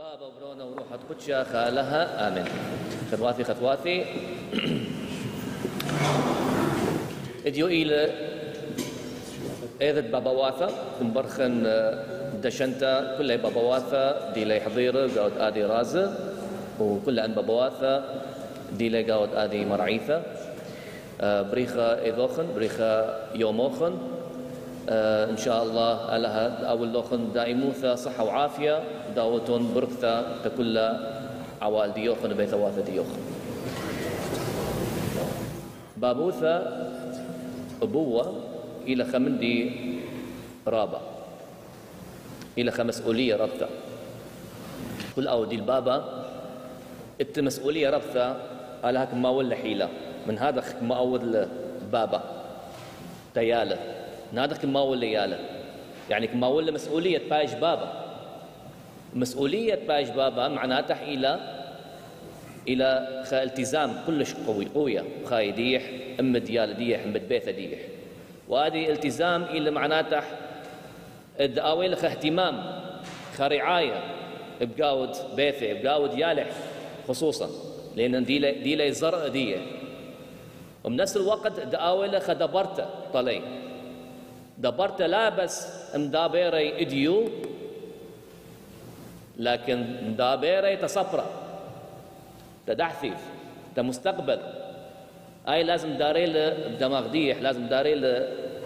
بابا وبرونا وروح قدشة خالها. آمن خطواتي خطواتي. اديو إلى إذا بابا واثا مبرخن دشنتا. كل بابا واثا دي لي حضيرة قاود آدي رازة وكل أن بابا واثا دي لي قاود آدي مرعيثة بريخة إذوخن بريخة يوموخن. ان شاء الله لها أول لوخن دائموثا صحة وعافية داوتون بركثا تكل عوال ديوخن بيت واثا ديوخن. بابوثا أبوة إلى خمندي رابع. إلى خمسؤوليه ربثا كل أودي البابا ات مسؤوليه ربثا على هك ما ولا حيله من هذا ما اول بابا. تيالة. نادر كما ولا ياله يعني كما ولا مسؤولية بايش بابا. مسؤولية بايش بابا معناتها إلى إلى التزام كلش قوي قوية. خاي ديح أم ديال ديح أم بيثة ديح. وهذه التزام إلى معناتها الدعاوي لخ اهتمام خرعاية بقاود بيثة بقاود يالح خصوصا. لأن دي دي زرع ديه وبنفس الوقت دعاوي لخ دبرته طلي دبرت لابس مدابيري إديو لكن مدابيري تصبرة تدحثيف تمستقبل. أي لازم داري بدماغ ديح لازم داري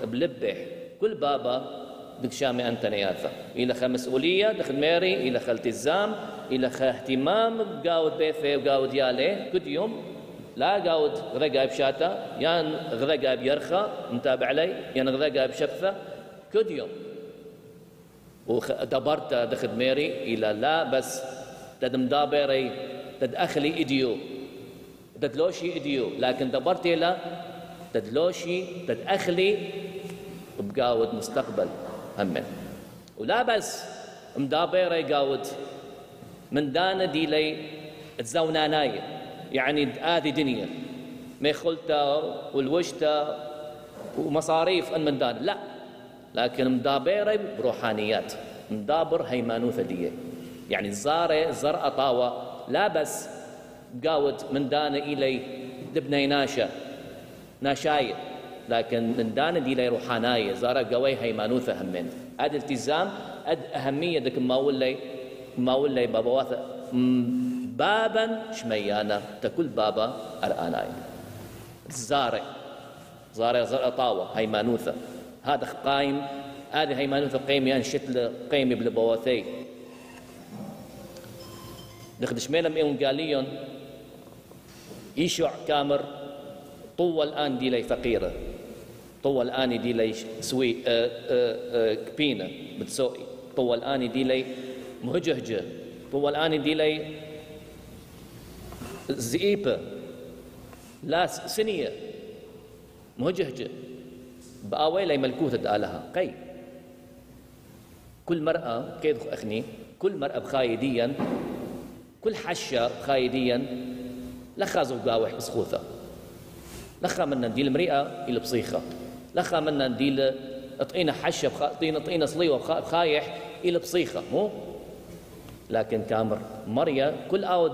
بلبح. كل بابا دك شامي أنت نياثا إلى خا مسؤولية دخل ميري إلى خا التزام إلى خا اهتمام بقاود بيثي بقاود يالي كل يوم لا قاود غذا بشاتا يان غذا بيرخى متابع علي يان غذا بشفثة كد يوم. ودبرت دخد ميري إلى لا بس تدم دابيري تدأخلي إديو تدلوشي إديو. لكن دبرت إلى تدلوشي تدأخلي بقاود مستقبل همين ولا بس مدابيري قاود من دانا ديلي تزونانايه يعني هذه دنيا. ما خلتا والوشتا ومصاريف المندان لا. لكن مدابيرة بروحانيات. مدابر هيمانوثة دي يعني الزارة زرقة طاوة لا بس قاود من دانا إلي دبنا ناشا. ناشاية. لكن من دانا دي لي روحاناية. زارة قوي هيمانوثة همين هذا التزام أد أهمية دك ما ولي ما ولي بابا بابا شميانا تكل بابا الآناي زارع. زارع زرع طاوة هيمانوثة. هذا قايم هذه هيمانوثة قيم يعني شتل قيم بلبوثي دخدش ميلا ميون قاليون يشع كامر طوى الآن دي لي فقيرة. طوى الآن دي لي سوي آه، آه، آه، كبينة بتسوي طوى الآن دي لي مهجهجة. طوى الآن دي لي زئيبة. لا سنية. مهجهجة. بآويلة ملكوتة دآلها. قي. كل مرأة كيد أخني كل مرأة بخايديا كل حشة بخايديا لخا باوح بسخوثة. لخا منا نديل مريئة إلى بصيخة. لخا منا نديل اطينا حشة اطينا اطينا صليوة بخايح إلى بصيخة. مو؟ لكن كامر مريا كل آو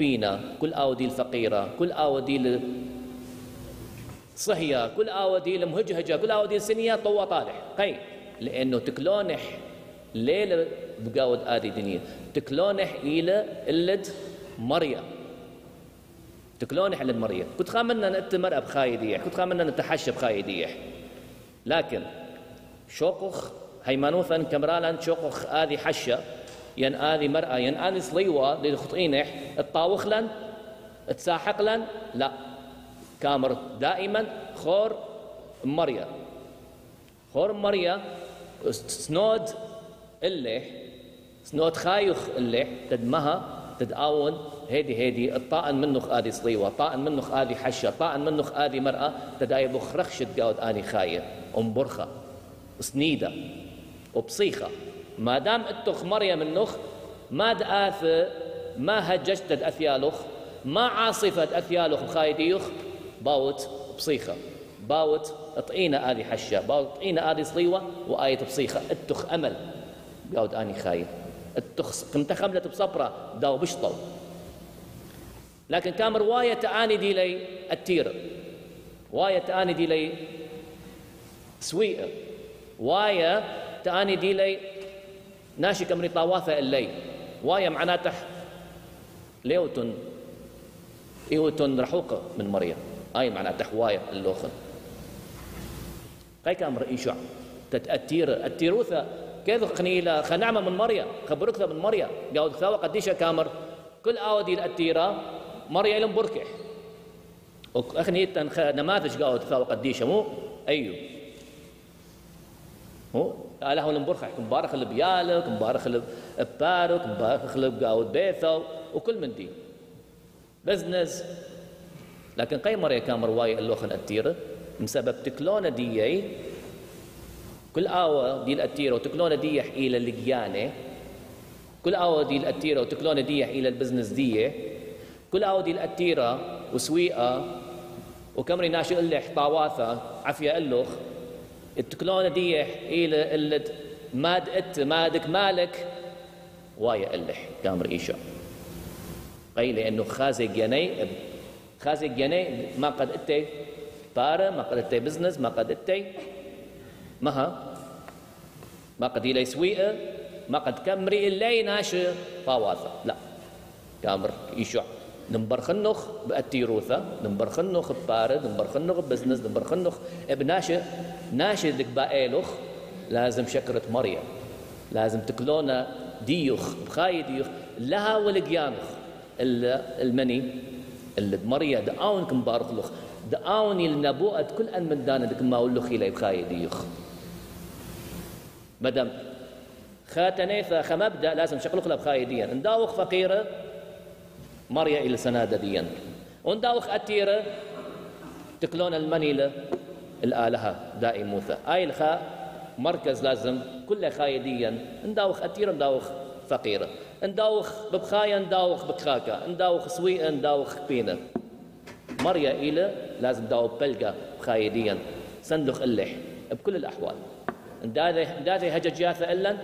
كبينة كل آودي الفقيرة كل آودي صهية كل آودي المهجهجة كل آودي السنية طوى طالح قي لأنه تكلونح ليلة بقاود آدي دنيا. تكلونح إلى اللد مريا. تكلونح إلى مريا. كنت خامنا نتمر بخايديح كنت خامنا نتحشى بخايديح لكن شوقخ هيمانوثا كمرالا شوقخ آدي حشة ين آذي مرأة ين آذي صليوة للخطينح الطاوخ لن تساحق لن لا. كامر دائما خور مريا. خور مريا سنود اللح سنود خايخ اللح تدمها تدآون هيدي هيدي الطائن منخ آدي صليوة طائن منخ آدي حشة طائن منخ آدي مرأة تداي بخرخش تقاود آني خاية أم برخة سنيدة وبصيخة ما دام اتخ مريم النخ ما دآث ما هججت أثيالخ ما عاصفت أثيالخ بخايديخ باوت بصيخة. باوت اطعينا آذي حشة باوت اطعينا آذي صليوة وآية بصيخة. اتخ أمل. قاود آني خايد التخص كنت خملت بصبرة داو بشطو. لكن كان رواية تآني دي لي التير. واية تآني دي لي سويئة. واية تآني دي لي ناشي كمري طواثة اللي واية معناته ليوتن. إيوتن رحوقة من مريم. أي معناته واية اللوخن. قاي كامر إيشع تتأتير. التيروثة كيف خنيلة خنعمة من مريم؟ خبرك من مريم. قاود ثاوة قديش كامر. كل آودي الأتيرة مريم إلى بركح أخني نماذج قاود ثاوة قديش مو؟ أيو هو له المبرخ مبارك اللي بيالك مبارك اللي بارك مبارك اللي قاود بيثو وكل من دي. بزنس. لكن قي مريم كامر واي اللوخن أتيرة بسبب تكلونة دي كل آوة دي الأتيرة وتكلونة دي إلى اللقيانة كل آوة دي الأتيرة وتكلونة دي إلى البزنس دي كل آوة دي الأتيرة وسويقة وكمري ناشي اللح طاواثة عفية اللخ التكلونة دي إلى اللي ماد إت مادك مالك وايا اللح كامر إيشا. قيل إنه خازي جني خازي جني ما قد إتي طارة ما قد إتي بزنس ما قد إتي مها؟ ما قد إلي سويئة ما قد كمري إلي ناشي طاواثة لا. كامر يشع نمبر خنخ بأتيروثة نمبر خنخ ببارد نمبر خنخ بزنس نمبر خنخ بناشي ناشي دك بائلوخ لازم شكرة مريم. لازم تكلونا ديوخ بخاي ديوخ لها ولقيانخ المني اللي بمريا دعاون كم بارخلوخ دعاوني النبوءة كل أن من دانا دك ما أقول خيلي بخاي ديوخ. مدام خاتنيثا خمبدا لازم شقلق لبخاي ديان. نداوخ مريا إلى سنادة ديان. ونداوخ أتيرة تكلون المنيلة الآلهة دائم موثى آي الخاء مركز لازم كل خايديا نداوخ أتيرة نداوخ فقيرة. نداوخ ببخايا نداوخ بخاكا نداوخ سويئة نداوخ بينا مريا إلى لازم داو بلقى خايديا صندوق اللح بكل الأحوال. نداذي هججياثة إلا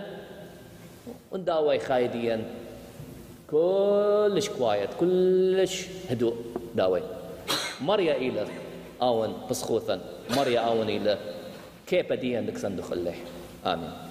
ونداوي خايديا كلش كوايت كلش هدوء. داوي. مريا إلى آون بسخوثا. مريا آون إلى كيف ديا لك صندوق اللح آمين.